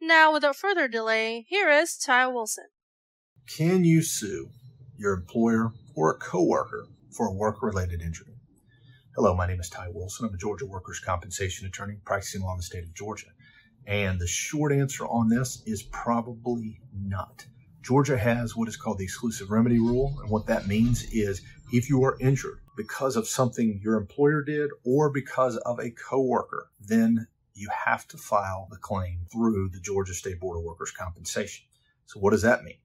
Now, without further delay, here is Ty Wilson. Can you sue your employer or a coworker for a work related injury? Hello, my name is Ty Wilson. I'm a Georgia workers' compensation attorney practicing law in the state of Georgia. And the short answer on this is probably not. Georgia has what is called the exclusive remedy rule. And what that means is if you are injured because of something your employer did or because of a coworker, then you have to file the claim through the Georgia State Board of Workers' Compensation. So what does that mean?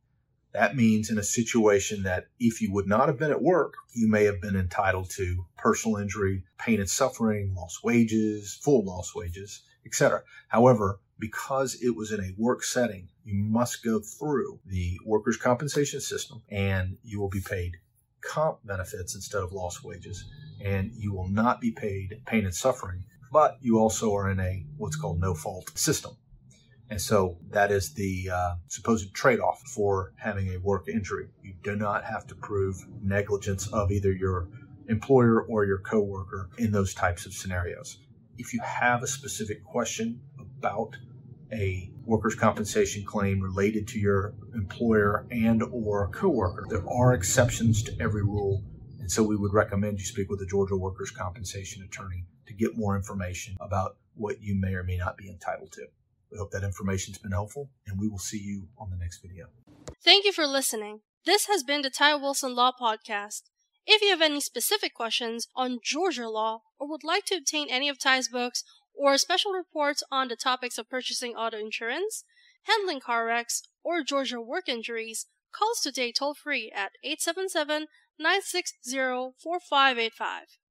That means in a situation that if you would not have been at work, you may have been entitled to personal injury, pain and suffering, lost wages, full lost wages, etc. However, because it was in a work setting, you must go through the workers' compensation system and you will be paid comp benefits instead of lost wages. And you will not be paid pain and suffering, but you also are in a what's called no fault system. And so that is the uh, supposed trade off for having a work injury. You do not have to prove negligence of either your employer or your coworker in those types of scenarios. If you have a specific question about a workers' compensation claim related to your employer and or coworker. There are exceptions to every rule, and so we would recommend you speak with a Georgia workers' compensation attorney to get more information about what you may or may not be entitled to. We hope that information's been helpful, and we will see you on the next video. Thank you for listening. This has been the Ty Wilson Law Podcast. If you have any specific questions on Georgia law or would like to obtain any of Ty's books or special reports on the topics of purchasing auto insurance, handling car wrecks, or Georgia work injuries, call us today toll free at 877 960 4585.